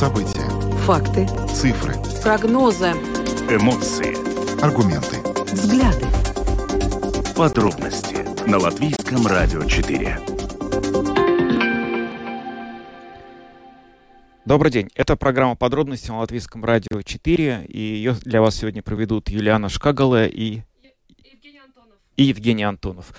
События. Факты. Цифры. Прогнозы. Эмоции. Аргументы. Взгляды. Подробности на Латвийском радио 4. Добрый день. Это программа «Подробности» на Латвийском радио 4. И ее для вас сегодня проведут Юлиана Шкагала и Евгений Антонов. и Евгений Антонов.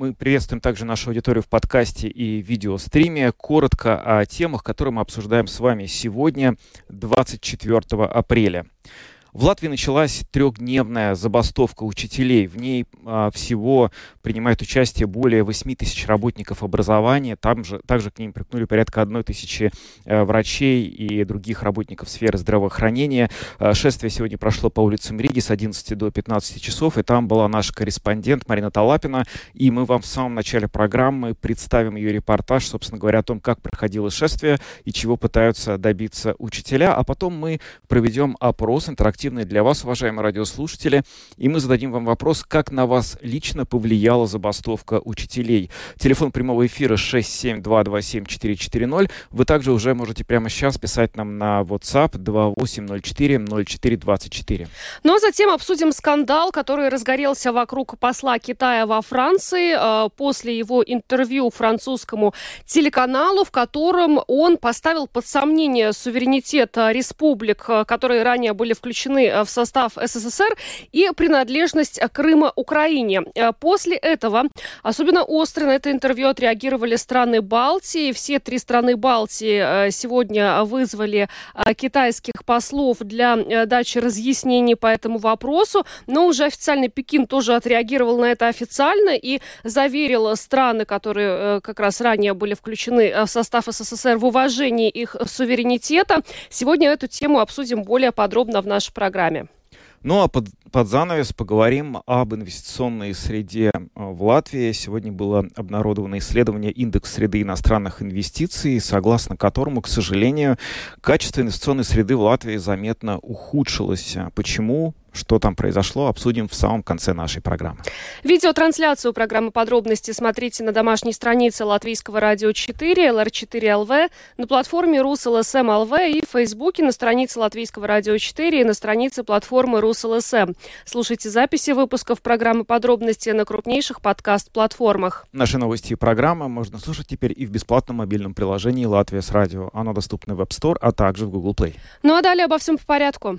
Мы приветствуем также нашу аудиторию в подкасте и видеостриме. Коротко о темах, которые мы обсуждаем с вами сегодня, 24 апреля. В Латвии началась трехдневная забастовка учителей. В ней а, всего принимает участие более 8 тысяч работников образования. Там же, также к ним прикнули порядка 1 тысячи э, врачей и других работников сферы здравоохранения. Э, шествие сегодня прошло по улицам Риги с 11 до 15 часов, и там была наш корреспондент Марина Талапина. И мы вам в самом начале программы представим ее репортаж, собственно говоря, о том, как проходило шествие и чего пытаются добиться учителя. А потом мы проведем опрос интерактивный для вас, уважаемые радиослушатели, и мы зададим вам вопрос, как на вас лично повлияла забастовка учителей. Телефон прямого эфира 67227-440. Вы также уже можете прямо сейчас писать нам на WhatsApp 2804-0424. Ну а затем обсудим скандал, который разгорелся вокруг посла Китая во Франции э, после его интервью французскому телеканалу, в котором он поставил под сомнение суверенитет э, республик, э, которые ранее были включены э, в состав СССР, и принадлежность э, Крыма Украине. Э, После этого особенно остро на это интервью отреагировали страны Балтии. Все три страны Балтии сегодня вызвали китайских послов для дачи разъяснений по этому вопросу, но уже официальный Пекин тоже отреагировал на это официально и заверил страны, которые как раз ранее были включены в состав СССР в уважении их суверенитета. Сегодня эту тему обсудим более подробно в нашей. Ну а под, под занавес поговорим об инвестиционной среде э, в Латвии. Сегодня было обнародовано исследование индекс среды иностранных инвестиций, согласно которому, к сожалению, качество инвестиционной среды в Латвии заметно ухудшилось. Почему? Что там произошло, обсудим в самом конце нашей программы. Видеотрансляцию программы «Подробности» смотрите на домашней странице Латвийского радио 4, LR4LV, на платформе РусЛСМ ЛВ и в Фейсбуке на странице Латвийского радио 4 и на странице платформы РусЛСМ. Слушайте записи выпусков программы «Подробности» на крупнейших подкаст-платформах. Наши новости и программы можно слушать теперь и в бесплатном мобильном приложении «Латвия с радио». Оно доступно в App Store, а также в Google Play. Ну а далее обо всем по порядку.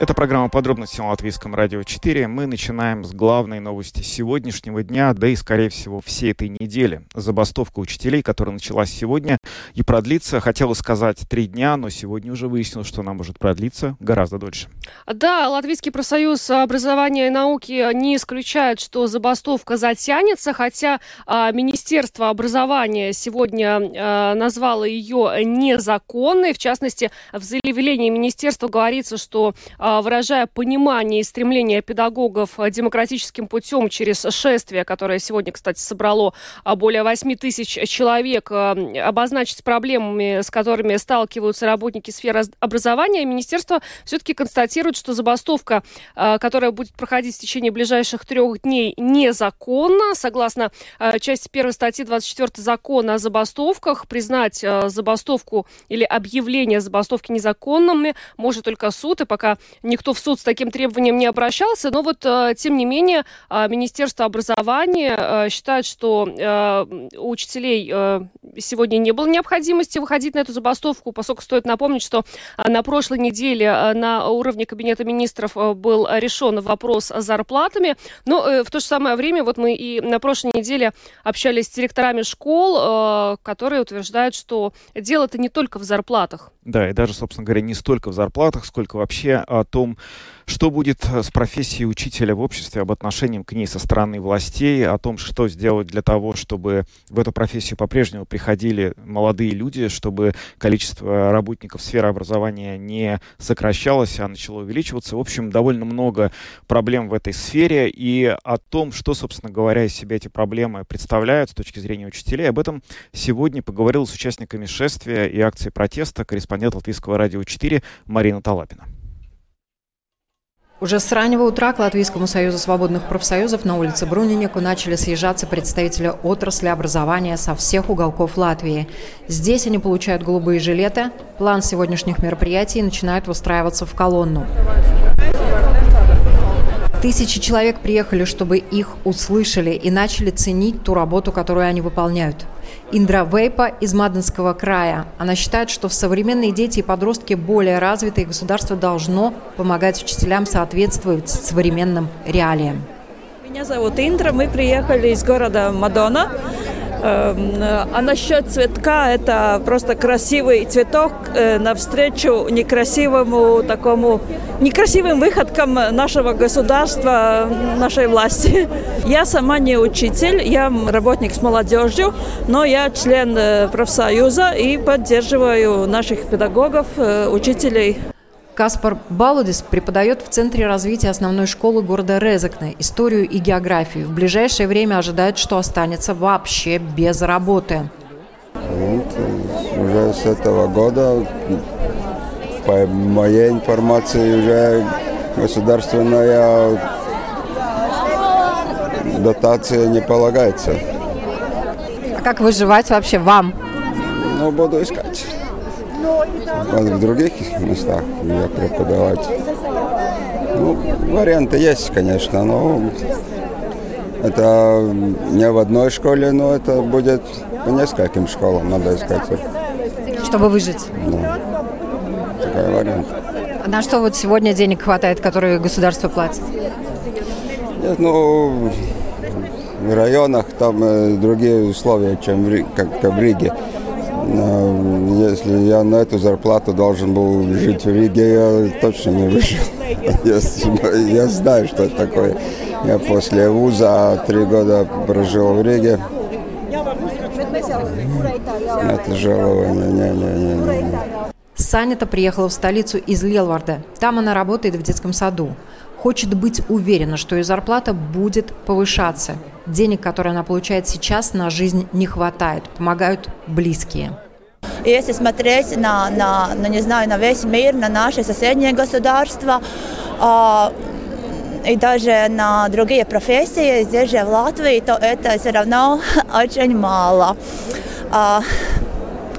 Это программа «Подробности» на Латвийском радио 4. Мы начинаем с главной новости сегодняшнего дня, да и, скорее всего, всей этой недели. Забастовка учителей, которая началась сегодня и продлится, хотела сказать, три дня, но сегодня уже выяснилось, что она может продлиться гораздо дольше. Да, Латвийский профсоюз образования и науки не исключает, что забастовка затянется, хотя а, Министерство образования сегодня а, назвало ее незаконной. В частности, в заявлении министерства говорится, что а, выражая понимание и стремление педагогов а, демократическим путем через шествие, которое сегодня, кстати, собрало а, более 8 тысяч человек, а, обозначить проблемами, с которыми сталкиваются работники сферы образования, министерство все-таки констатирует, что забастовка, а, которая будет проходить в течение ближайших трех дней, незаконна. Согласно а, части первой статьи 24 закона о забастовках, признать а, забастовку или объявление забастовки незаконными может только суд, и пока никто в суд с таким требованием не обращался, но вот, э, тем не менее, э, Министерство образования э, считает, что у учителей сегодня не было необходимости выходить на эту забастовку, поскольку стоит напомнить, что на прошлой неделе на уровне Кабинета министров был решен вопрос с зарплатами, но в то же самое время вот мы и на прошлой неделе общались с директорами школ, которые утверждают, что дело-то не только в зарплатах. Да, и даже, собственно говоря, не столько в зарплатах, сколько вообще о том, что будет с профессией учителя в обществе, об отношении к ней со стороны властей, о том, что сделать для того, чтобы в эту профессию по-прежнему приходили молодые люди, чтобы количество работников сферы образования не сокращалось, а начало увеличиваться. В общем, довольно много проблем в этой сфере, и о том, что, собственно говоря, из себя эти проблемы представляют с точки зрения учителей, об этом сегодня поговорил с участниками шествия и акции протеста корреспондент Латвийского радио 4 Марина Талапина. Уже с раннего утра к Латвийскому союзу свободных профсоюзов на улице Брунинеку начали съезжаться представители отрасли образования со всех уголков Латвии. Здесь они получают голубые жилеты. План сегодняшних мероприятий начинает выстраиваться в колонну. Тысячи человек приехали, чтобы их услышали и начали ценить ту работу, которую они выполняют. Индра Вейпа из Маденского края. Она считает, что в современные дети и подростки более развиты, и государство должно помогать учителям соответствовать современным реалиям. Меня зовут Индра, мы приехали из города Мадона. Эм, а насчет цветка, это просто красивый цветок э, навстречу некрасивому такому, некрасивым выходкам нашего государства, нашей власти. Я сама не учитель, я работник с молодежью, но я член э, профсоюза и поддерживаю наших педагогов, э, учителей. Каспар Балудис преподает в Центре развития основной школы города Резекне историю и географию. В ближайшее время ожидает, что останется вообще без работы. Вот, уже с этого года, по моей информации, уже государственная дотация не полагается. А как выживать вообще вам? Ну, буду искать в других местах я преподавать. Ну, варианты есть, конечно, но это не в одной школе, но это будет по нескольким школам надо искать. Чтобы выжить? Да. Такой вариант. А на что вот сегодня денег хватает, которые государство платит? Нет, ну, в районах там э, другие условия, чем в, как в Риге. Если я на эту зарплату должен был жить в Риге, я точно не выжил. Я, знаю, что это такое. Я после вуза три года прожил в Риге. Это жалование, не-не-не. Саня-то приехала в столицу из Лелварда. Там она работает в детском саду. Хочет быть уверена, что ее зарплата будет повышаться. Денег, которые она получает сейчас, на жизнь не хватает. Помогают близкие. Если смотреть на, на, на, не знаю, на весь мир, на наши соседние государства, э, и даже на другие профессии здесь же в Латвии, то это все равно очень мало. Э,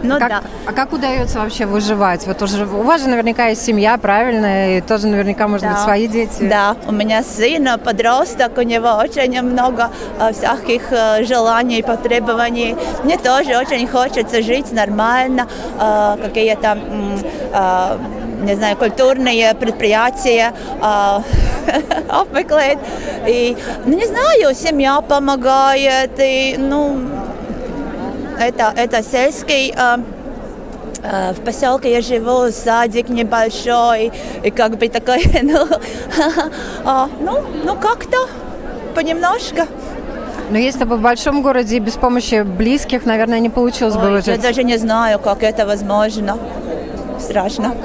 ну, а, как, да. а как удается вообще выживать? Вот уже, у вас же наверняка есть семья, правильно? И тоже наверняка, может да. быть, свои дети. Да, у меня сын, подросток, у него очень много э, всяких э, желаний, потребований. Мне тоже очень хочется жить нормально, э, какие-то, э, не знаю, культурные предприятия э, апmeklēt. И, ну, не знаю, семья помогает, и, ну, это, это сельский э, э, в поселке я живу, садик небольшой, и как бы такой, ну, а, ну, ну как-то понемножко. Но если бы в большом городе без помощи близких, наверное, не получилось Ой, бы выжить. Я даже не знаю, как это возможно. Страшно.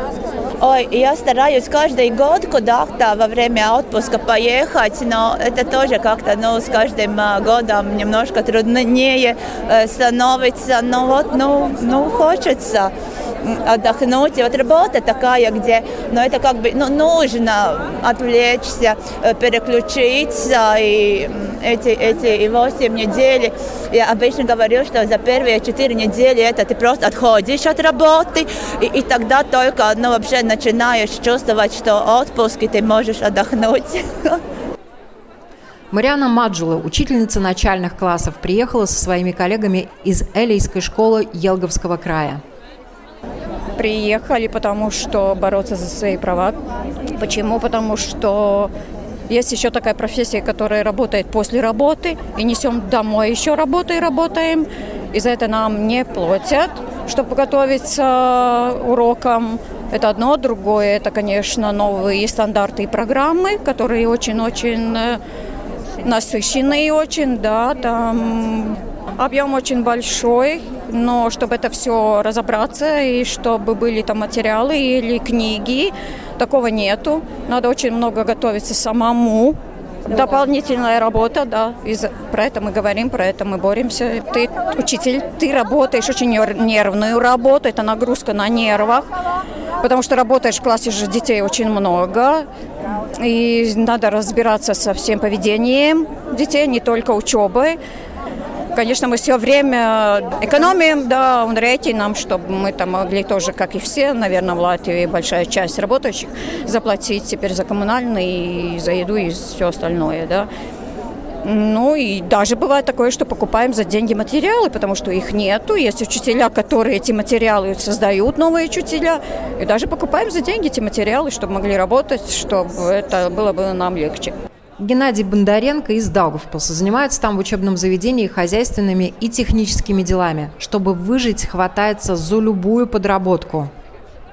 Ой, я стараюсь каждый год куда-то во время отпуска поехать, но это тоже как-то ну, с каждым а, годом немножко труднее э, становится. Но вот, ну, ну хочется отдохнуть. И вот работа такая, где ну, это как бы ну, нужно отвлечься, э, переключиться. И эти, эти 8 недель, я обычно говорю, что за первые 4 недели это ты просто отходишь от работы, и, и тогда только ну, вообще начинаешь чувствовать, что отпуск, и ты можешь отдохнуть. Мариана Маджула, учительница начальных классов, приехала со своими коллегами из Элейской школы Елговского края приехали, потому что бороться за свои права. Почему? Потому что есть еще такая профессия, которая работает после работы, и несем домой еще работу и работаем. И за это нам не платят, чтобы готовиться урокам. Это одно, другое, это, конечно, новые стандарты и программы, которые очень-очень э, насыщенные очень, да, там объем очень большой, но чтобы это все разобраться и чтобы были там материалы или книги, такого нету. Надо очень много готовиться самому. Дополнительная работа, да. И про это мы говорим, про это мы боремся. Ты учитель, ты работаешь очень нервную работу, это нагрузка на нервах. потому что работаешь в классе же детей очень много, и надо разбираться со всем поведением детей, не только учебой. Конечно, мы все время экономим, да, он нам, чтобы мы там могли тоже, как и все, наверное, в Латвии большая часть работающих, заплатить теперь за коммунальный, и за еду и все остальное, да. Ну и даже бывает такое, что покупаем за деньги материалы, потому что их нету. Есть учителя, которые эти материалы создают, новые учителя. И даже покупаем за деньги эти материалы, чтобы могли работать, чтобы это было бы нам легче. Геннадий Бондаренко из Даугавпилса занимается там в учебном заведении хозяйственными и техническими делами. Чтобы выжить, хватается за любую подработку.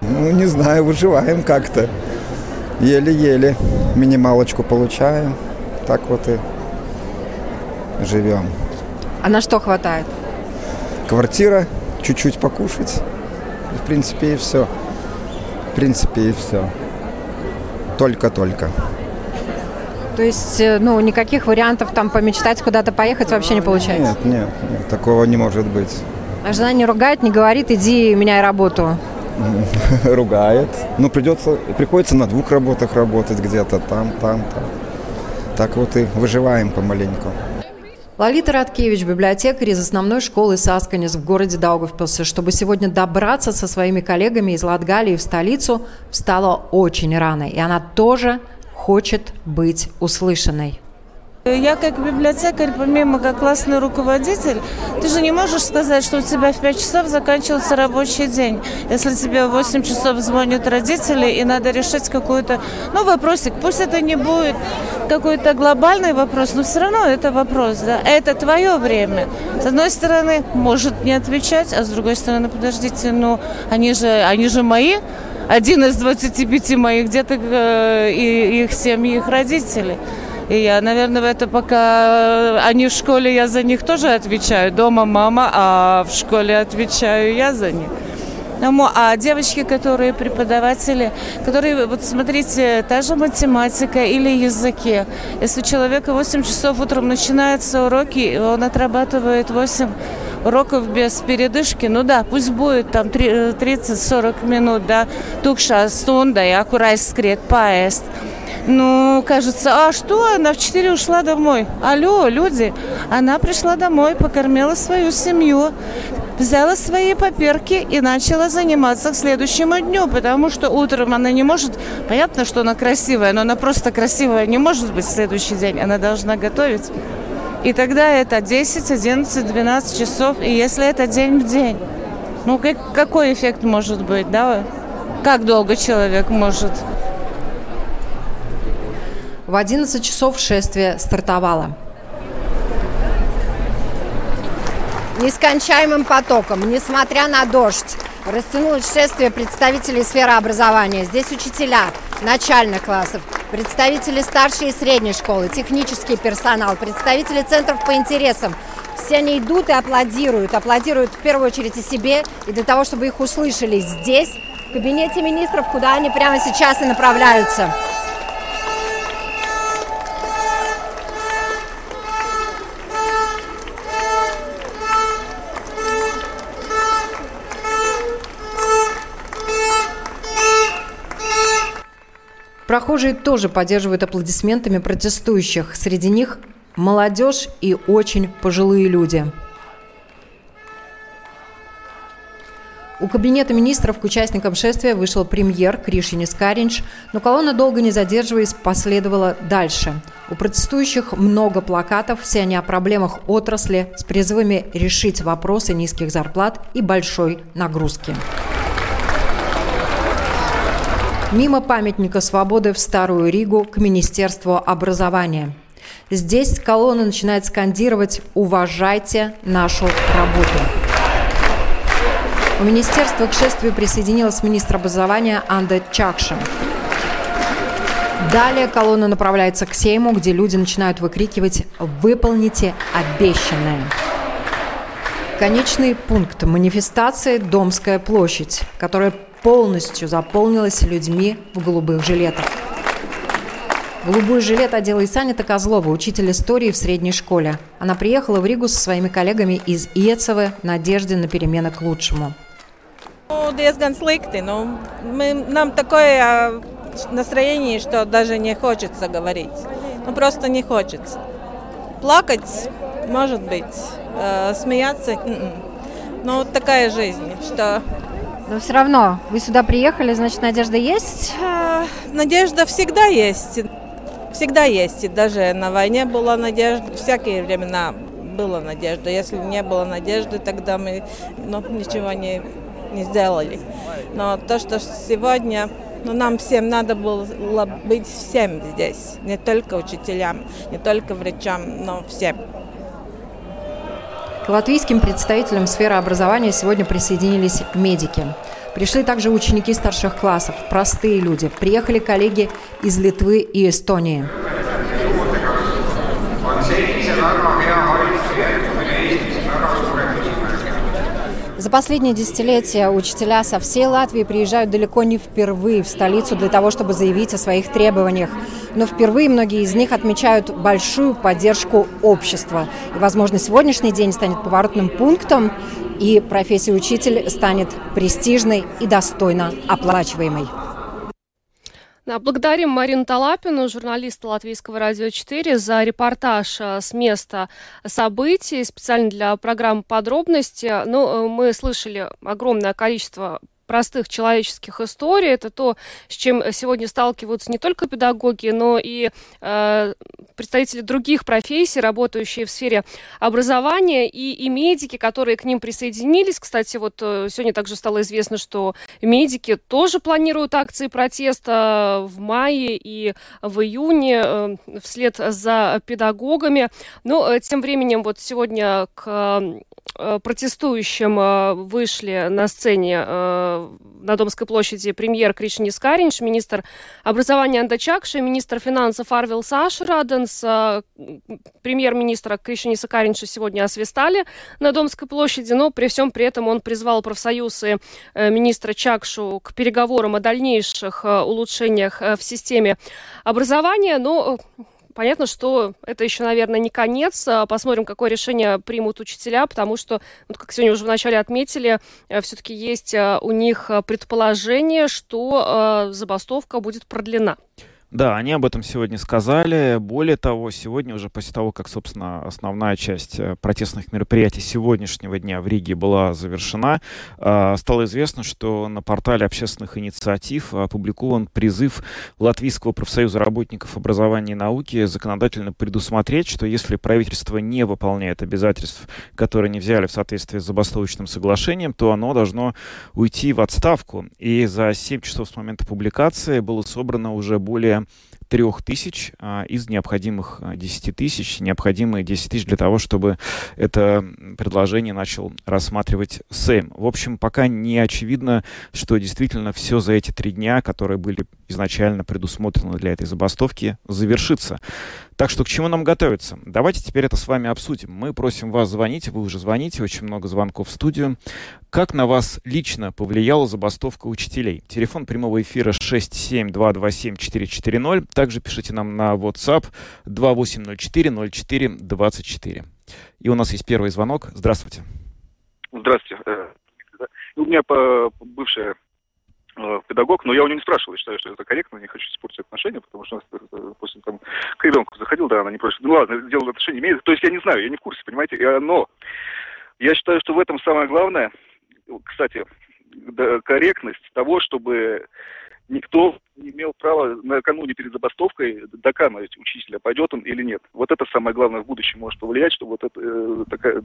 Ну, не знаю, выживаем как-то. Еле-еле минималочку получаем. Так вот и живем. А на что хватает? Квартира, чуть-чуть покушать. В принципе, и все. В принципе, и все. Только-только. То есть, э, ну, никаких вариантов там помечтать, куда-то поехать вообще не получается? Нет, нет, нет, такого не может быть. А жена не ругает, не говорит, иди меняй работу? Ругает. Ну, придется, приходится на двух работах работать где-то, там, там, там. Так вот и выживаем помаленьку. Лолита Радкевич, библиотекарь из основной школы Сасканис в городе Даугавпилсе, чтобы сегодня добраться со своими коллегами из Латгалии в столицу, встала очень рано. И она тоже хочет быть услышанной. Я как библиотекарь, помимо как классный руководитель, ты же не можешь сказать, что у тебя в 5 часов заканчивается рабочий день. Если тебе в 8 часов звонят родители и надо решить какой-то, ну, вопросик, пусть это не будет какой-то глобальный вопрос, но все равно это вопрос, да. Это твое время. С одной стороны, может не отвечать, а с другой стороны, подождите, ну, они же, они же мои, один из 25 моих деток э, и их семьи, их родителей. И я, наверное, это пока они в школе, я за них тоже отвечаю. Дома мама, а в школе отвечаю я за них. А девочки, которые преподаватели, которые, вот смотрите, та же математика или языки. Если у человека 8 часов утром начинаются уроки, он отрабатывает 8 уроков без передышки, ну да, пусть будет там 30-40 минут, да, tukšā stunda, ja, kur aizskriet paēst. Ну, кажется, а что, она в 4 ушла домой. Алло, люди, она пришла домой, покормила свою семью, взяла свои паперки и начала заниматься к следующему дню, потому что утром она не может, понятно, что она красивая, но она просто красивая не может быть в следующий день, она должна готовить. И тогда это 10, 11, 12 часов, и если это день в день, ну как, какой эффект может быть, да? Как долго человек может в 11 часов шествие стартовало. Нескончаемым потоком, несмотря на дождь, растянулось шествие представителей сферы образования. Здесь учителя начальных классов, представители старшей и средней школы, технический персонал, представители центров по интересам. Все они идут и аплодируют. Аплодируют в первую очередь и себе, и для того, чтобы их услышали здесь, в кабинете министров, куда они прямо сейчас и направляются. Прохожие тоже поддерживают аплодисментами протестующих. Среди них молодежь и очень пожилые люди. У кабинета министров к участникам шествия вышел премьер Кришинис Каринч, но колонна, долго не задерживаясь, последовала дальше. У протестующих много плакатов, все они о проблемах отрасли с призывами решить вопросы низких зарплат и большой нагрузки. Мимо памятника свободы в Старую Ригу к Министерству образования. Здесь колонна начинает скандировать «Уважайте нашу работу». У министерства к шествию присоединилась министр образования Анда Чакша. Далее колонна направляется к Сейму, где люди начинают выкрикивать «Выполните обещанное». Конечный пункт манифестации – Домская площадь, которая полностью заполнилась людьми в голубых жилетах. Голубой жилет одела Исанита Козлова, учитель истории в средней школе. Она приехала в Ригу со своими коллегами из Иецева в надежде на перемены к лучшему. Ну, diezgan slikti. Ну, мы, нам такое настроение, что даже не хочется говорить. Ну, просто не хочется. Плакать, может быть, э, смеяться. Ну, такая жизнь, что... Но все равно, вы сюда приехали, значит, надежда есть? Э, надежда всегда есть. Всегда есть. И даже на войне была надежда. Всякие времена была надежда. Если не было надежды, тогда мы ну, ничего не, не сделали. Но то, что сегодня ну, нам всем надо было быть всем здесь, не только учителям, не только врачам, но всем. К латвийским представителям сферы образования сегодня присоединились медики. Пришли также ученики старших классов, простые люди. Приехали коллеги из Литвы и Эстонии. За последние десятилетия учителя со всей Латвии приезжают далеко не впервые в столицу для того, чтобы заявить о своих требованиях. Но впервые многие из них отмечают большую поддержку общества. И, возможно, сегодняшний день станет поворотным пунктом, и профессия учитель станет престижной и достойно оплачиваемой. Да, благодарим Марину Талапину, журналиста Латвийского радио 4, за репортаж э, с места событий, специально для программы «Подробности». Ну, э, мы слышали огромное количество простых человеческих историй. Это то, с чем сегодня сталкиваются не только педагоги, но и э, представители других профессий, работающие в сфере образования, и, и медики, которые к ним присоединились. Кстати, вот э, сегодня также стало известно, что медики тоже планируют акции протеста в мае и в июне э, вслед за педагогами. Но э, тем временем вот сегодня к протестующим э, вышли на сцене э, на Домской площади премьер Кришни Скаринч, министр образования Анда Чакши, министр финансов Арвил Сашраденс, премьер-министра Кришни Сакаринча сегодня освистали на Домской площади, но при всем при этом он призвал профсоюзы министра Чакшу к переговорам о дальнейших улучшениях в системе образования, но Понятно, что это еще, наверное, не конец. А посмотрим, какое решение примут учителя, потому что, вот как сегодня уже вначале отметили, э, все-таки есть э, у них э, предположение, что забастовка будет продлена. Да, они об этом сегодня сказали. Более того, сегодня уже после того, как, собственно, основная часть э, протестных мероприятий сегодняшнего дня в Риге была завершена, а, стало известно, что на портале общественных инициатив опубликован призыв Латвийского профсоюза работников образования и науки законодательно предусмотреть, что если правительство не выполняет обязательств, которые они взяли в соответствии с забастовочным соглашением, то оно должно уйти в отставку. И за 7 часов с момента публикации было собрано уже более трех тысяч а, из необходимых 10 а, тысяч, необходимые 10 тысяч для того, чтобы это предложение начал рассматривать Сэм. В общем, пока не очевидно, что действительно все за эти три дня, которые были изначально предусмотрены для этой забастовки, завершится. Так что к чему нам готовиться? Давайте теперь это с вами обсудим. Мы просим вас звонить, вы уже звоните, очень много звонков в студию. Как на вас лично повлияла забастовка учителей? Телефон прямого эфира 67227-440. Также пишите нам на WhatsApp 2804-04-24. И у нас есть первый звонок. Здравствуйте. Здравствуйте. Э, у меня бывшая Э, педагог, но я у него не спрашивал, я считаю, что это корректно, не хочу испортить отношения, потому что э, после там к ребенку заходил, да, она не просит, ну ладно, делал отношения, имеет, то есть я не знаю, я не в курсе, понимаете, но я считаю, что в этом самое главное, кстати, корректность того, чтобы никто имел права накануне перед забастовкой доканывать учителя, пойдет он или нет. Вот это самое главное в будущем может повлиять, что вот это э, такая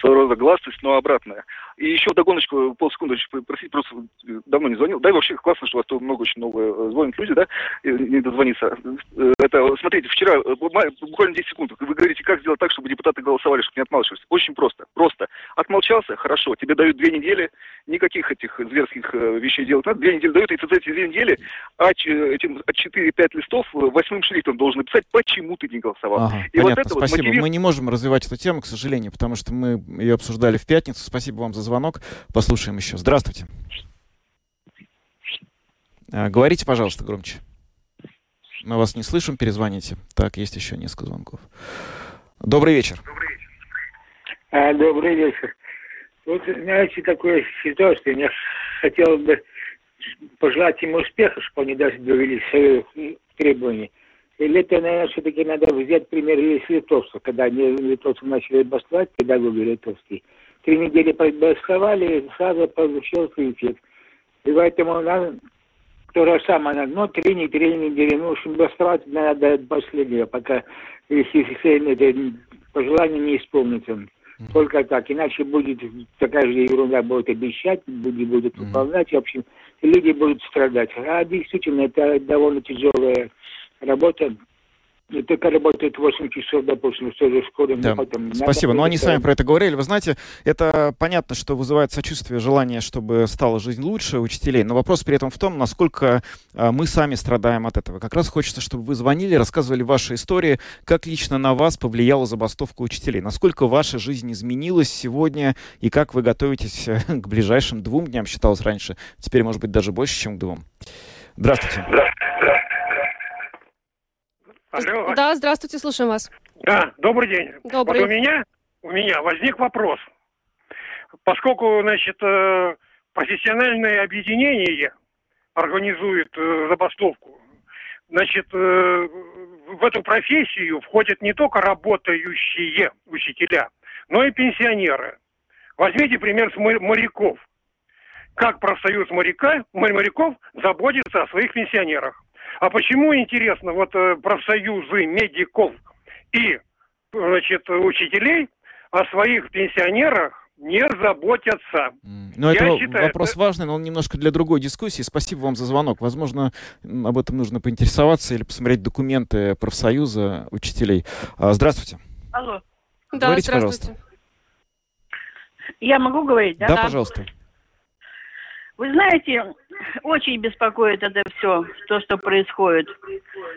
своего рода гласность, но обратная. И еще догоночку, полсекунды просить, просто э, давно не звонил. Да и вообще классно, что у вас тут много очень много э, звонят люди, да, не дозвониться. Э, это, смотрите, вчера, буквально 10 секунд, вы говорите, как сделать так, чтобы депутаты голосовали, чтобы не отмалчивались. Очень просто. Просто. Отмолчался, хорошо, тебе дают две недели, никаких этих зверских вещей делать надо. Две недели дают, и за эти две недели а этим 4-5 листов восьмым шрифтом должен написать, почему ты не голосовал. Ага, и понятно, вот это спасибо. Вот мотивирует... Мы не можем развивать эту тему, к сожалению, потому что мы ее обсуждали в пятницу. Спасибо вам за звонок. Послушаем еще. Здравствуйте. А, говорите, пожалуйста, громче. Мы вас не слышим, перезвоните. Так, есть еще несколько звонков. Добрый вечер. Добрый вечер. А, добрый вечер. Вот, знаете, такое ситуация. Я хотел бы пожелать ему успеха, чтобы они даже довели свои требования. Или это, наверное, все-таки надо взять пример из литовцев, когда они литовцы начали бастовать, педагоги литовские. Три недели бастовали, сразу получился эффект. И поэтому надо, то же самое, ну, три, не три недели, ну, в общем, бастовать надо до последнего, пока если это пожелание не исполнится. Только так, иначе будет такая же ерунда будет обещать, будет, будет выполнять, в общем, люди будут страдать. А действительно, это довольно тяжелая работа. Только работает 8 часов, допустим, в той же школе. Да. Потом Спасибо. Но они будет- сами про это говорили. Вы знаете, это понятно, что вызывает сочувствие, желание, чтобы стала жизнь лучше учителей. Но вопрос при этом в том, насколько а, мы сами страдаем от этого. Как раз хочется, чтобы вы звонили, рассказывали ваши истории, как лично на вас повлияла забастовка учителей. Насколько ваша жизнь изменилась сегодня и как вы готовитесь э, к ближайшим двум дням, считалось раньше. Теперь, может быть, даже больше, чем к двум. Здравствуйте. Алло. Да, здравствуйте, слушаем вас. Да, добрый день. Добрый. Вот у меня, у меня возник вопрос. Поскольку, значит, э, профессиональное объединение организует э, забастовку, значит, э, в эту профессию входят не только работающие учителя, но и пенсионеры. Возьмите пример с мо- моряков. Как профсоюз моряка, мо- моряков заботится о своих пенсионерах. А почему, интересно, вот э, профсоюзы медиков и, значит, учителей о своих пенсионерах не заботятся? Но Я это считаю, вопрос важный, но он немножко для другой дискуссии. Спасибо вам за звонок. Возможно, об этом нужно поинтересоваться или посмотреть документы профсоюза учителей. А, Здравствуйте. Алло. Да, Говорите, здравствуйте. Я могу говорить, да? Да, пожалуйста. Вы знаете, очень беспокоит это все, то, что происходит.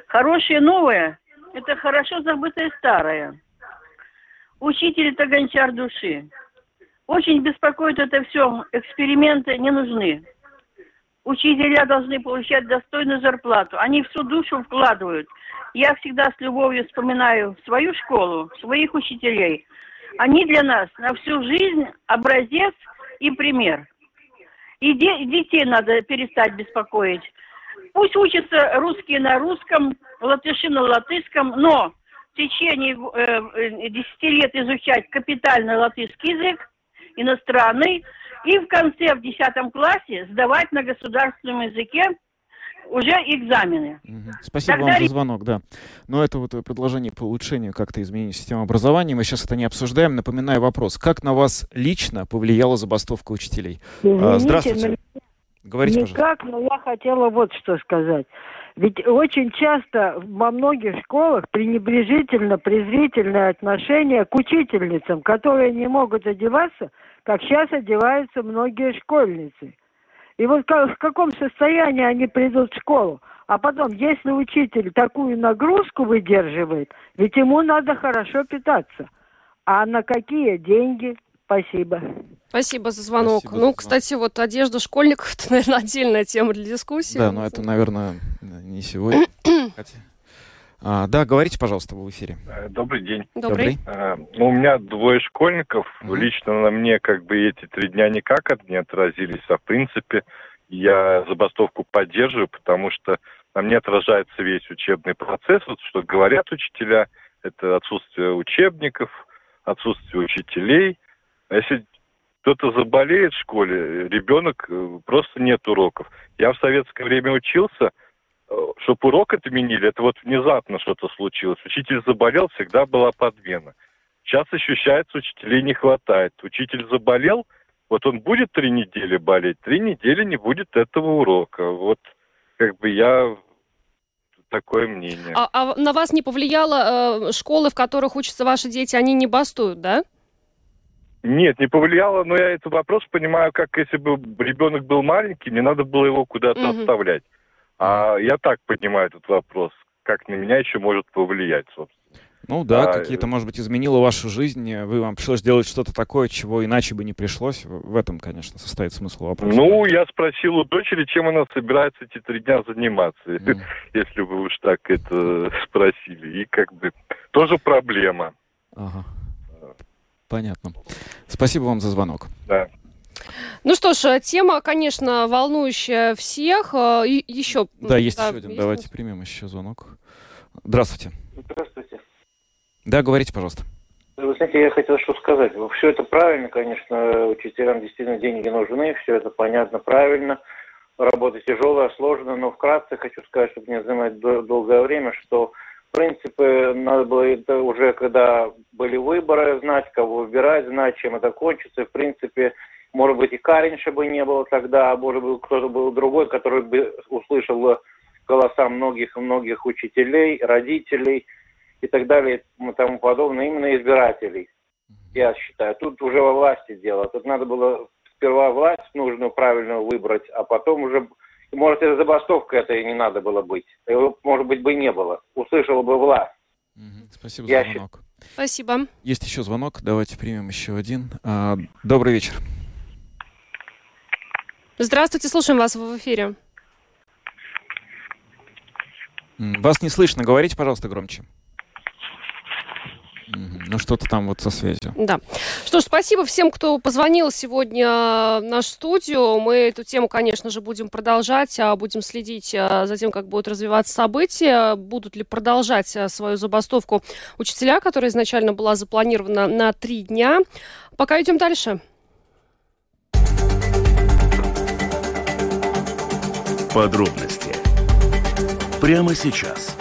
Хорошее новое – это хорошо забытое старое. Учитель – это гончар души. Очень беспокоит это все. Эксперименты не нужны. Учителя должны получать достойную зарплату. Они всю душу вкладывают. Я всегда с любовью вспоминаю свою школу, своих учителей. Они для нас на всю жизнь образец и пример. И де- детей надо перестать беспокоить. Пусть учатся русские на русском, латыши на латышском, но в течение э, э, 10 лет изучать капитально латышский язык, иностранный, и в конце, в 10 классе, сдавать на государственном языке уже экзамены. Спасибо Тогда вам за звонок, да. Но это вот предложение по улучшению как-то изменения системы образования. Мы сейчас это не обсуждаем. Напоминаю вопрос. Как на вас лично повлияла забастовка учителей? А, Извините, Здравствуйте. но Говорите, пожалуйста. Никак, но я хотела вот что сказать. Ведь очень часто во многих школах пренебрежительно, презрительное отношение к учительницам, которые не могут одеваться, как сейчас одеваются многие школьницы. И вот ка- в каком состоянии они придут в школу? А потом, если учитель такую нагрузку выдерживает, ведь ему надо хорошо питаться. А на какие деньги? Спасибо. Спасибо за звонок. Спасибо ну, кстати, вот одежда школьников, это, наверное, отдельная тема для дискуссии. Да, но это, наверное, не сегодня. А, да, говорите, пожалуйста, вы в эфире. Э, Добрый день. Добрый. Э, Ну, у меня двое школьников. Лично на мне как бы эти три дня никак от не отразились. А в принципе я забастовку поддерживаю, потому что на мне отражается весь учебный процесс. Вот что говорят учителя, это отсутствие учебников, отсутствие учителей. А если кто-то заболеет в школе, ребенок, э, просто нет уроков. Я в советское время учился, чтобы урок отменили, это вот внезапно что-то случилось. Учитель заболел, всегда была подмена. Сейчас ощущается, учителей не хватает. Учитель заболел, вот он будет три недели болеть, три недели не будет этого урока. Вот как бы я такое мнение. А, а на вас не повлияло э, школы, в которых учатся ваши дети, они не бастуют, да? Нет, не повлияло, но я этот вопрос понимаю, как если бы ребенок был маленький, не надо было его куда-то Мгм. оставлять. А я так понимаю этот вопрос, как на меня еще может повлиять, собственно. Ну да, А, какие-то, может быть, изменило вашу жизнь. э, Вы вам пришлось делать что-то такое, чего иначе бы не пришлось. В этом, конечно, состоит смысл вопроса. Ну, я спросил у дочери, чем она собирается эти три дня заниматься, если вы уж так это спросили. И как бы тоже проблема. Ага. Понятно. Спасибо вам за звонок. Да. Ну что ж, тема, конечно, волнующая всех. Э, и еще... Да, есть еще один. Давайте примем еще звонок. Здравствуйте. Здравствуйте. Да, говорите, пожалуйста. Вы знаете, я хотел что сказать. Все это правильно, конечно, учителям действительно деньги нужны, все это понятно, правильно. Работа тяжелая, сложная, но вкратце хочу сказать, чтобы не занимать долгое время, что в принципе надо было это уже, когда были выборы, знать, кого выбирать, знать, чем это кончится. В принципе, может быть, и Каринша бы не было тогда, а может быть, кто-то был другой, который бы услышал голоса многих-многих учителей, родителей – и так далее и тому подобное, именно избирателей, я считаю. Тут уже во власти дело. Тут надо было сперва власть нужную, правильную выбрать, а потом уже, может, и забастовка это и не надо было быть. Его, может быть, бы не было. Услышала бы власть. Спасибо я за звонок. Считаю. Спасибо. Есть еще звонок. Давайте примем еще один. А, добрый вечер. Здравствуйте, слушаем вас в эфире. Вас не слышно. Говорите, пожалуйста, громче. Ну, что-то там вот со связью. Да. Что ж, спасибо всем, кто позвонил сегодня в нашу студию. Мы эту тему, конечно же, будем продолжать, а будем следить а, за тем, как будут развиваться события, будут ли продолжать а, свою забастовку учителя, которая изначально была запланирована на три дня. Пока идем дальше. Подробности прямо сейчас.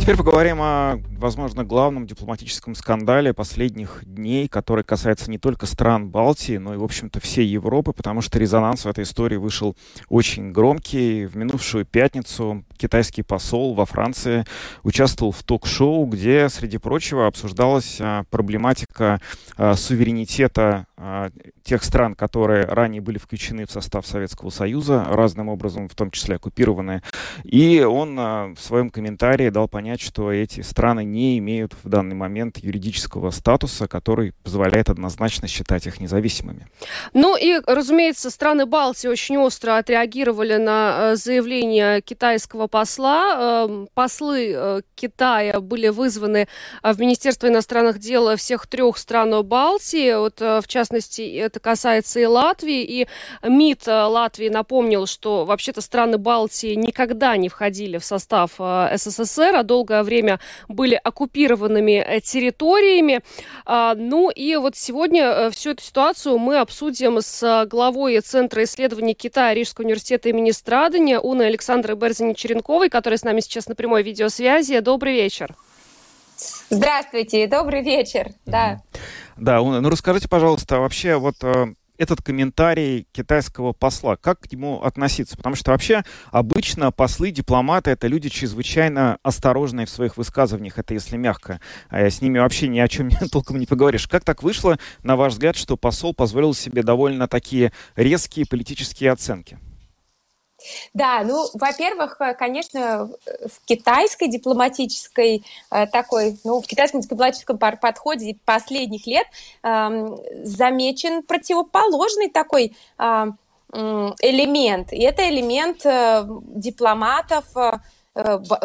Теперь поговорим о, возможно, главном дипломатическом скандале последних дней, который касается не только стран Балтии, но и, в общем-то, всей Европы, потому что резонанс в этой истории вышел очень громкий. В минувшую пятницу китайский посол во Франции участвовал в ток-шоу, где, среди прочего, обсуждалась а, проблематика а, суверенитета а, тех стран, которые ранее были включены в состав Советского Союза, разным образом, в том числе оккупированные. И он в своем комментарии дал понять, что эти страны не имеют в данный момент юридического статуса, который позволяет однозначно считать их независимыми. Ну и, разумеется, страны Балтии очень остро отреагировали на э, заявление китайского посла. Эм, послы э, Китая были вызваны э, в Министерство иностранных дел всех трех стран Балтии. Вот, в частности, это касается и Латвии. И МИД Латвии напомнил, что вообще-то страны Балтии никогда не входили в состав СССР, а долгое время были оккупированными э, территориями. А, ну и вот сегодня э, всю эту ситуацию мы обсудим с главой Центра исследований Китая Рижского университета имени Страдания Уной Александрой Берзини-Черенковой, которая с нами сейчас на прямой видеосвязи. Добрый вечер. Здравствуйте, добрый вечер. Да. Да, ну расскажите, пожалуйста, вообще вот э, этот комментарий китайского посла, как к нему относиться? Потому что вообще обычно послы, дипломаты — это люди чрезвычайно осторожные в своих высказываниях, это если мягко. А с ними вообще ни о чем толком не поговоришь. Как так вышло, на ваш взгляд, что посол позволил себе довольно такие резкие политические оценки? Да, ну, во-первых, э, конечно, в китайской дипломатической э, такой, ну, в китайском дипломатическом подходе последних лет э, замечен противоположный такой э, элемент. И это элемент э, дипломатов, э,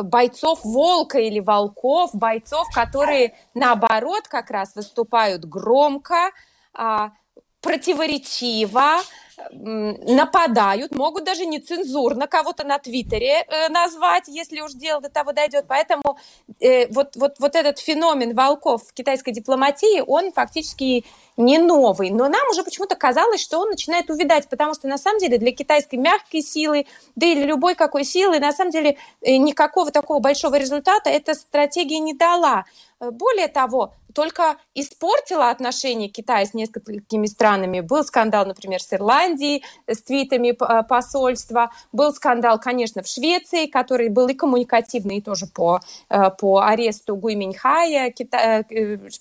бойцов волка или волков, бойцов, которые наоборот как раз выступают громко, э, противоречиво, нападают, могут даже нецензурно кого-то на Твиттере э, назвать, если уж дело до того дойдет. Поэтому э, вот, вот, вот этот феномен волков в китайской дипломатии, он фактически не новый. Но нам уже почему-то казалось, что он начинает увидать, потому что на самом деле для китайской мягкой силы, да или любой какой силы, на самом деле э, никакого такого большого результата эта стратегия не дала. Э, более того, только испортила отношения Китая с несколькими странами. Был скандал, например, с Ирландией, с твитами э, посольства. Был скандал, конечно, в Швеции, который был и коммуникативный, и тоже по, э, по аресту Гуй Миньхая, Кита...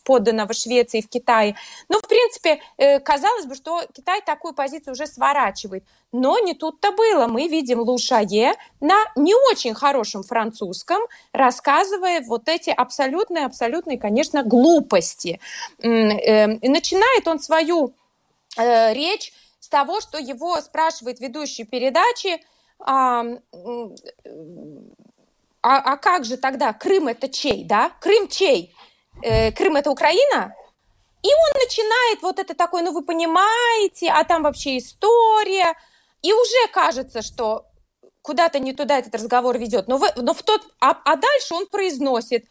подданного Швеции в Китае. Но, в принципе, казалось бы, что Китай такую позицию уже сворачивает. Но не тут-то было. Мы видим Лу Шае на не очень хорошем французском, рассказывая вот эти абсолютные, абсолютные, конечно, глупости. Эм, и начинает он свою э, речь с того, что его спрашивает ведущий передачи, а, а, а как же тогда Крым это чей, да? Крым чей? э, Крым это Украина, и он начинает вот это такое, ну вы понимаете, а там вообще история, и уже кажется, что куда-то не туда этот разговор ведет. Но в, но в тот, а, а дальше он произносит,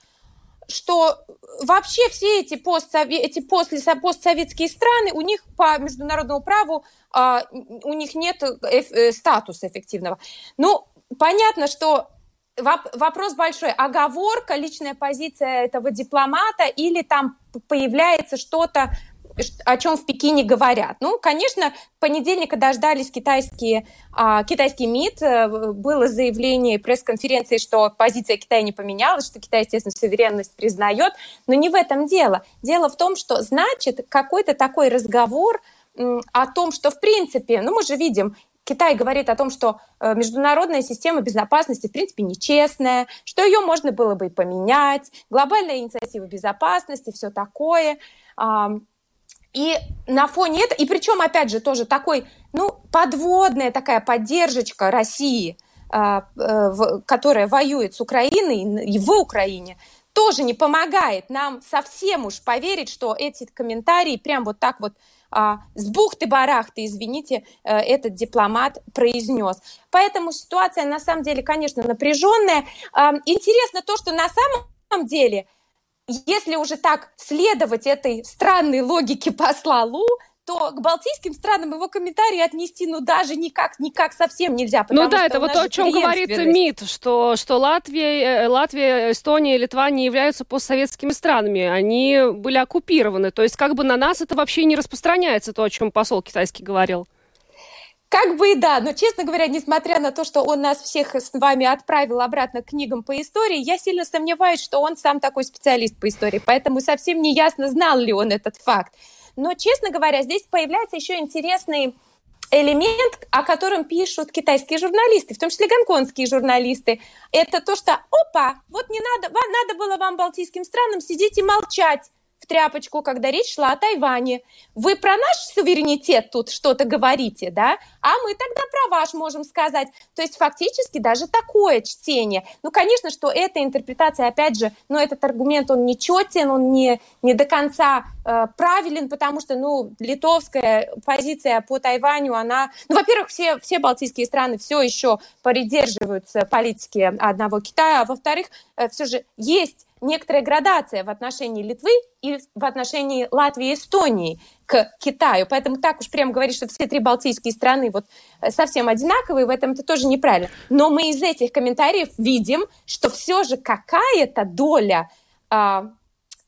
что вообще все эти, постсове, эти после, постсоветские страны, у них по международному праву а, у них нет эф, э, статуса эффективного. Ну, понятно, что вопрос большой. Оговорка, личная позиция этого дипломата или там появляется что-то, о чем в Пекине говорят. Ну, конечно, понедельника дождались китайские, а, китайский МИД, э, было заявление пресс-конференции, что позиция Китая не поменялась, что Китай, естественно, суверенность признает, но не в этом дело. Дело в том, что значит какой-то такой разговор о том, что в принципе, ну мы же видим, Китай говорит о том, что э, международная система безопасности, в принципе, нечестная, что ее можно было бы поменять, глобальная инициатива безопасности, все такое. И на фоне этого, и причем, опять же, тоже такой, ну, подводная такая поддержка России, а, э, которая воюет с Украиной и в Украине, тоже не помогает нам совсем уж поверить, что эти комментарии прям вот так вот а, с бухты-барахты, извините, э, этот дипломат произнес. Поэтому ситуация на самом деле, конечно, напряженная. Интересно то, что на самом деле, если уже так следовать этой странной логике посла Лу, то к балтийским странам его комментарии отнести, ну, даже никак, никак совсем нельзя. Ну да, это вот то, о чем говорит МИД, что, что Латвия, э, Латвия, Эстония и Литва не являются постсоветскими странами. Они были оккупированы. То есть как бы на нас это вообще не распространяется, то, о чем посол китайский говорил. Как бы и да, но, честно говоря, несмотря на то, что он нас всех с вами отправил обратно к книгам по истории, я сильно сомневаюсь, что он сам такой специалист по истории, поэтому совсем не ясно, знал ли он этот факт. Но, честно говоря, здесь появляется еще интересный элемент, о котором пишут китайские журналисты, в том числе гонконгские журналисты, это то, что, опа, вот не надо, вам, надо было вам, балтийским странам, сидеть и молчать в тряпочку, когда речь шла о Тайване. Вы про наш суверенитет тут что-то говорите, да? А мы тогда про ваш можем сказать. То есть фактически даже такое чтение. Ну, конечно, что эта интерпретация, опять же, ну, этот аргумент, он не четен, он не, не до конца э, правилен, потому что, ну, литовская позиция по Тайваню, она... Ну, во-первых, все, все балтийские страны все еще придерживаются политики одного Китая, а во-вторых, э, все же есть некоторая градация в отношении Литвы и в отношении Латвии и Эстонии к Китаю. Поэтому так уж прямо говорить, что все три балтийские страны вот э, совсем одинаковые, в этом это тоже неправильно. Но мы из этих комментариев видим, что все же какая-то доля а,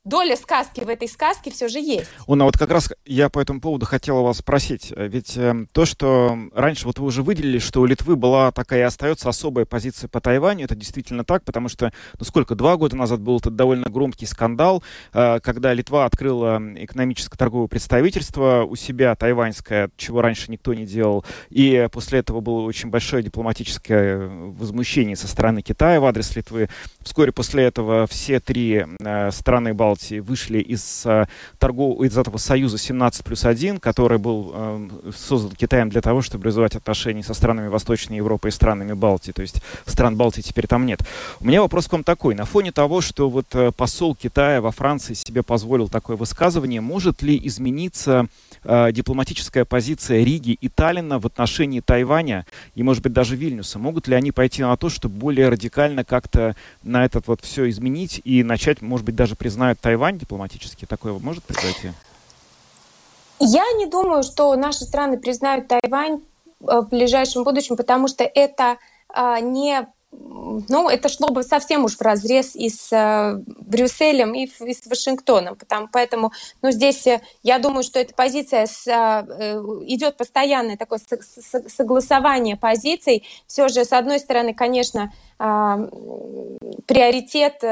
доля сказки в этой сказке все же есть. Уна, вот как раз я по этому поводу хотела вас спросить. Ведь э, то, что раньше вот вы уже выделили, что у Литвы была такая и остается особая позиция по Тайваню, это действительно так, потому что, ну сколько, два года назад был этот довольно громкий скандал, э, когда Литва открыла экономическое торговое представительство у себя, тайваньское, чего раньше никто не делал, и после этого было очень большое дипломатическое возмущение со стороны Китая в адрес Литвы. Вскоре после этого все три э, страны Балтии Балтии вышли из, э, торгов... из этого союза 17 плюс 1, который был э, создан Китаем для того, чтобы развивать отношения со странами Восточной Европы и странами Балтии. То есть стран Балтии теперь там нет. У меня вопрос к вам такой. На фоне того, что вот э, посол Китая во Франции себе позволил такое высказывание, может ли измениться э, дипломатическая позиция Риги и Таллина в отношении Тайваня и, может быть, даже Вильнюса? Могут ли они пойти на то, чтобы более радикально как-то на этот вот все изменить и начать, может быть, даже признают Тайвань дипломатически? Такое может произойти? Я не думаю, что наши страны признают Тайвань э, в ближайшем будущем, потому что это а, не ну, это шло бы совсем уж в разрез и с э, Брюсселем, и, и с Вашингтоном. Потому, поэтому ну, здесь э, я думаю, что эта позиция с, э, идет постоянное такое согласование позиций. Все же, с одной стороны, конечно, э, приоритет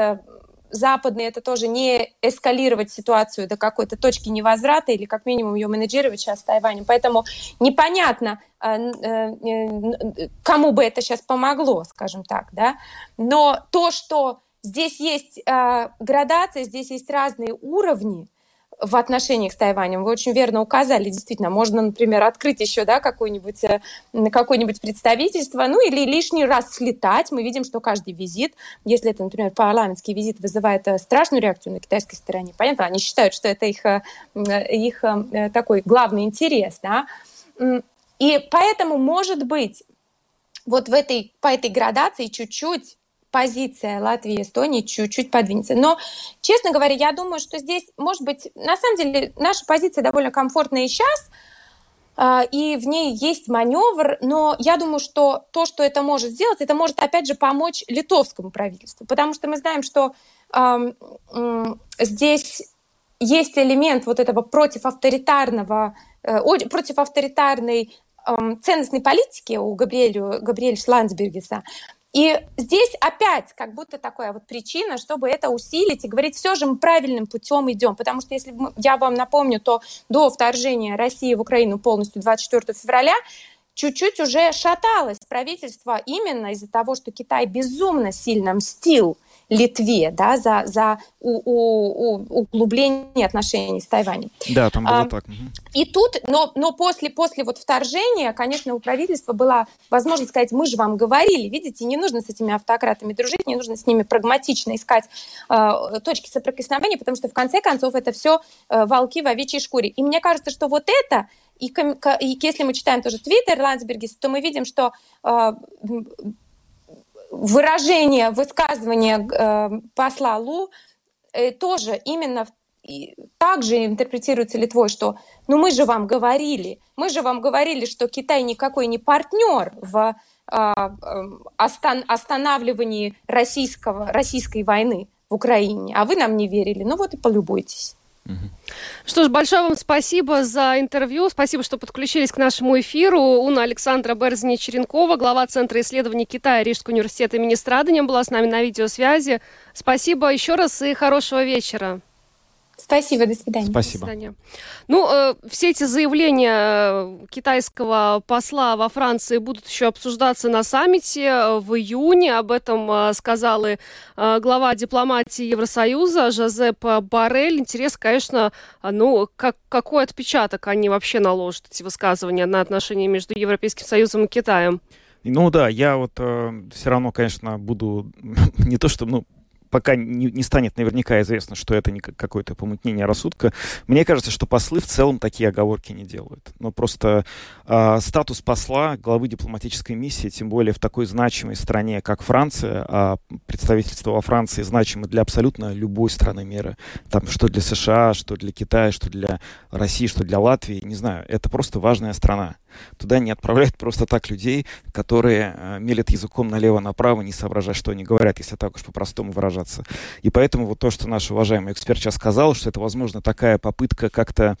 западный это тоже не эскалировать ситуацию до какой-то точки невозврата или как минимум ее менеджировать сейчас с Тайванем. Поэтому непонятно, э, э, кому бы это сейчас помогло, скажем так, да. Но то, что здесь есть э, градация, здесь есть разные уровни, в отношениях с Тайванем. Вы очень верно указали, действительно, можно, например, открыть еще да, какое-нибудь э, какое представительство, ну или лишний раз слетать. Мы видим, что каждый визит, если это, например, парламентский визит, вызывает э, страшную реакцию на китайской стороне, понятно, они считают, что это их, э, их такой главный интерес, да, и поэтому, может быть, вот в этой, по этой градации чуть-чуть позиция Латвии и Эстонии чуть-чуть подвинется. Но, честно говоря, я думаю, что здесь, может быть, на самом деле наша позиция довольно комфортная и сейчас, а, и в ней есть маневр, но я думаю, что то, что это может сделать, это может, опять же, помочь литовскому правительству, потому что мы знаем, что э, э, здесь есть элемент вот этого против авторитарного, э, против авторитарной э, ценностной политики у Габриэля, Габриэля Шландсбергеса, и здесь опять как будто такая вот причина, чтобы это усилить и говорить, все же мы правильным путем идем. Потому что если я вам напомню, то до вторжения России в Украину полностью 24 февраля чуть-чуть уже шаталось правительство именно из-за того, что Китай безумно сильно мстил Литве, да, за, за у, у, у углубление отношений с Тайванем. Да, там было а, так. И тут, но, но после, после вот вторжения, конечно, у правительства была возможность сказать, мы же вам говорили, видите, не нужно с этими автократами дружить, не нужно с ними прагматично искать э, точки соприкосновения, потому что в конце концов это все э, волки в овечьей шкуре. И мне кажется, что вот это и, и если мы читаем тоже Твиттер Ландсбергис, то мы видим, что э, выражение, высказывание э, посла Лу э, тоже именно также интерпретируется Литвой, что ну мы же вам говорили, мы же вам говорили, что Китай никакой не партнер в э, остан останавливании российского, российской войны в Украине, а вы нам не верили. Ну вот и полюбуйтесь. Что ж, большое вам спасибо за интервью. Спасибо, что подключились к нашему эфиру. Уна Александра Берзини-Черенкова, глава Центра исследований Китая Рижского университета имени Страдания, была с нами на видеосвязи. Спасибо еще раз и хорошего вечера. Спасибо, до свидания. Спасибо. До свидания. Ну, э, все эти заявления э, китайского посла во Франции будут еще обсуждаться на саммите э, в июне. Об этом э, сказал и э, глава дипломатии Евросоюза Жозеп Барель. Интересно, конечно, э, ну, как, какой отпечаток они вообще наложат, эти высказывания, на отношения между Европейским Союзом и Китаем. Ну да, я вот э, все равно, конечно, буду не то, что, ну, пока не, не станет наверняка известно, что это не какое-то помутнение рассудка, мне кажется, что послы в целом такие оговорки не делают. Но просто э, статус посла, главы дипломатической миссии, тем более в такой значимой стране, как Франция, а представительство во Франции значимо для абсолютно любой страны мира. Там что для США, что для Китая, что для России, что для Латвии, не знаю, это просто важная страна. Туда не отправляют просто так людей, которые э, мелят языком налево-направо, не соображая, что они говорят, если так уж по-простому выражаться. И поэтому вот то, что наш уважаемый эксперт сейчас сказал, что это, возможно, такая попытка как-то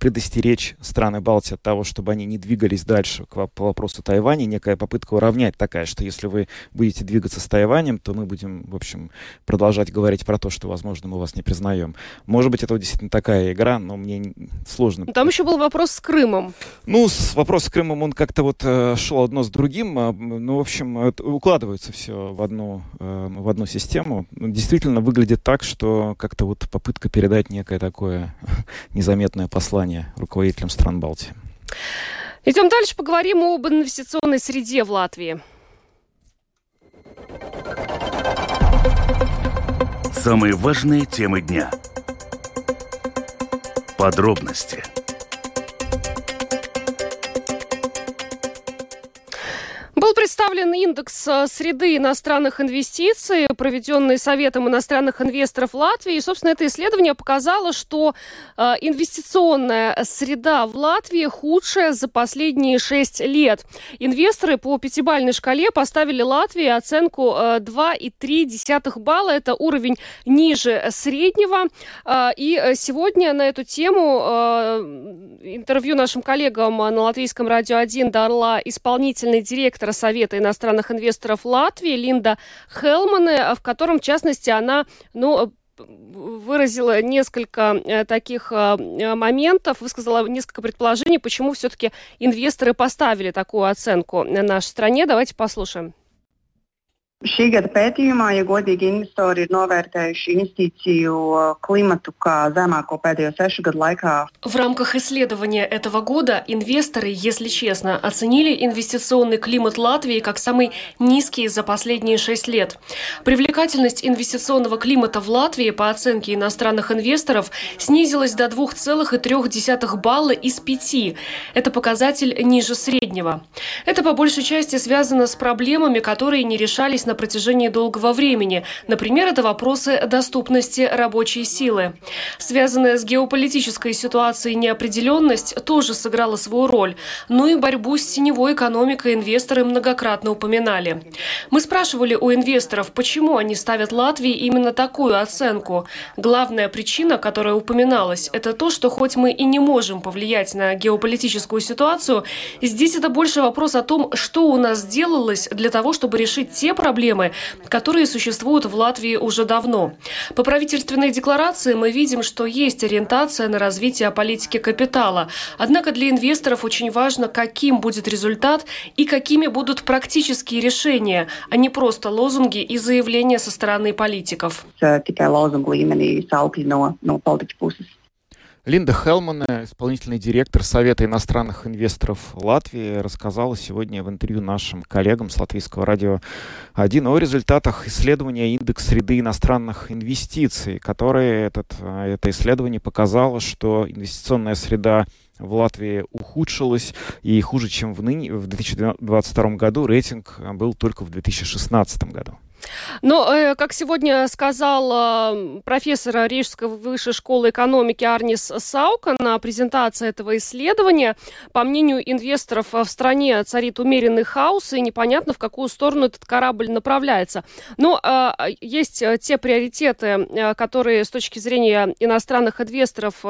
предостеречь страны Балтии от того, чтобы они не двигались дальше к, по вопросу Тайваня, некая попытка уравнять такая, что если вы будете двигаться с Тайванем, то мы будем, в общем, продолжать говорить про то, что, возможно, мы вас не признаем. Может быть, это действительно такая игра, но мне сложно. Там еще был вопрос с Крымом. Ну, с, вопрос с Крымом, он как-то вот э, шел одно с другим. А, ну, в общем, укладывается все в одну, э, в одну систему. Действительно выглядит так, что как-то вот попытка передать некое такое незаметное послание послание руководителям стран Балтии. Идем дальше, поговорим об инвестиционной среде в Латвии. Самые важные темы дня. Подробности – Был представлен индекс э, среды иностранных инвестиций, проведенный Советом иностранных инвесторов Латвии. И, собственно, это исследование показало, что э, инвестиционная среда в Латвии худшая за последние шесть лет. Инвесторы по пятибалльной шкале поставили Латвии оценку э, 2,3 балла. Это уровень ниже среднего. И сегодня на эту тему интервью нашим коллегам на Латвийском радио 1 дала исполнительный директор директора Совета иностранных инвесторов Латвии Линда Хелмане, в котором, в частности, она ну, выразила несколько э, таких э, моментов, высказала несколько предположений, почему все-таки инвесторы поставили такую оценку нашей стране. Давайте послушаем. Šī gada pētījumā, ja godīgi investori ir novērtējuši investīciju klimatu kā zemāko pēdējo sešu gadu laikā. В рамках исследования этого года инвесторы, если честно, оценили инвестиционный климат Латвии как самый низкий за последние шесть лет. Привлекательность инвестиционного климата в Латвии по оценке иностранных инвесторов снизилась до 2,3 балла из 5. Это показатель ниже среднего. Это по большей части связано с проблемами, которые не решались на протяжении долгого времени. Например, это вопросы доступности рабочей силы. Связанная с геополитической ситуацией неопределенность тоже сыграла свою роль. Ну и борьбу с теневой экономикой инвесторы многократно упоминали. Мы спрашивали у инвесторов, почему они ставят Латвии именно такую оценку. Главная причина, которая упоминалась, это то, что хоть мы и не можем повлиять на геополитическую ситуацию, здесь это больше вопрос о том, что у нас сделалось для того, чтобы решить те проблемы, проблемы, которые существуют в Латвии уже давно. По правительственной декларации мы видим, что есть ориентация на развитие политики капитала. Однако для инвесторов очень важно, каким будет результат и какими будут практические решения, а не просто лозунги и заявления со стороны политиков. Линда Хелман, исполнительный директор Совета иностранных инвесторов Латвии, рассказала сегодня в интервью нашим коллегам с Латвийского радио 1 о результатах исследования индекс среды иностранных инвестиций, которое этот, это исследование показало, что инвестиционная среда в Латвии ухудшилась, и хуже, чем в, ныне, в 2022 году, рейтинг был только в 2016 году. Но, э, как сегодня сказал э, профессор Рижской высшей школы экономики Арнис Саука на презентации этого исследования, по мнению инвесторов, в стране царит умеренный хаос, и непонятно, в какую сторону этот корабль направляется. Но э, есть те приоритеты, которые с точки зрения иностранных инвесторов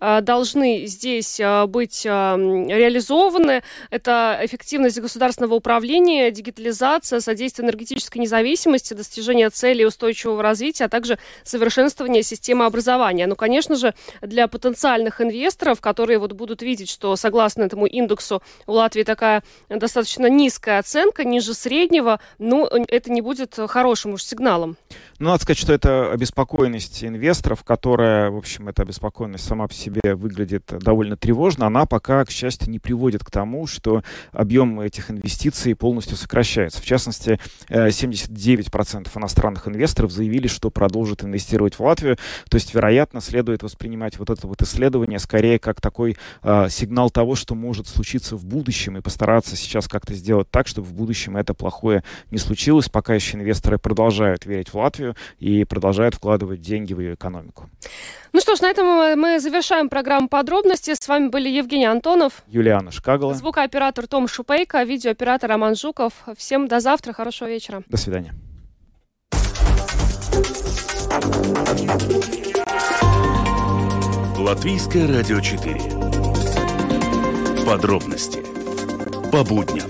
должны здесь быть реализованы. Это эффективность государственного управления, дигитализация, содействие энергетической независимости, независимости, достижения целей устойчивого развития, а также совершенствование системы образования. Ну, конечно же, для потенциальных инвесторов, которые вот будут видеть, что согласно этому индексу у Латвии такая достаточно низкая оценка, ниже среднего, ну, это не будет хорошим уж сигналом. Ну, надо сказать, что это обеспокоенность инвесторов, которая, в общем, эта обеспокоенность сама по себе выглядит довольно тревожно. Она пока, к счастью, не приводит к тому, что объем этих инвестиций полностью сокращается. В частности, 79 9% иностранных инвесторов заявили, что продолжат инвестировать в Латвию. То есть, вероятно, следует воспринимать вот это вот исследование скорее как такой э, сигнал того, что может случиться в будущем, и постараться сейчас как-то сделать так, чтобы в будущем это плохое не случилось, пока еще инвесторы продолжают верить в Латвию и продолжают вкладывать деньги в ее экономику. Ну что ж, на этом мы завершаем программу подробности. С вами были Евгений Антонов, Юлиана Шкагала, звукооператор Том Шупейко, видеооператор Роман Жуков. Всем до завтра, хорошего вечера. До свидания. Латвийское радио 4. Подробности по будням.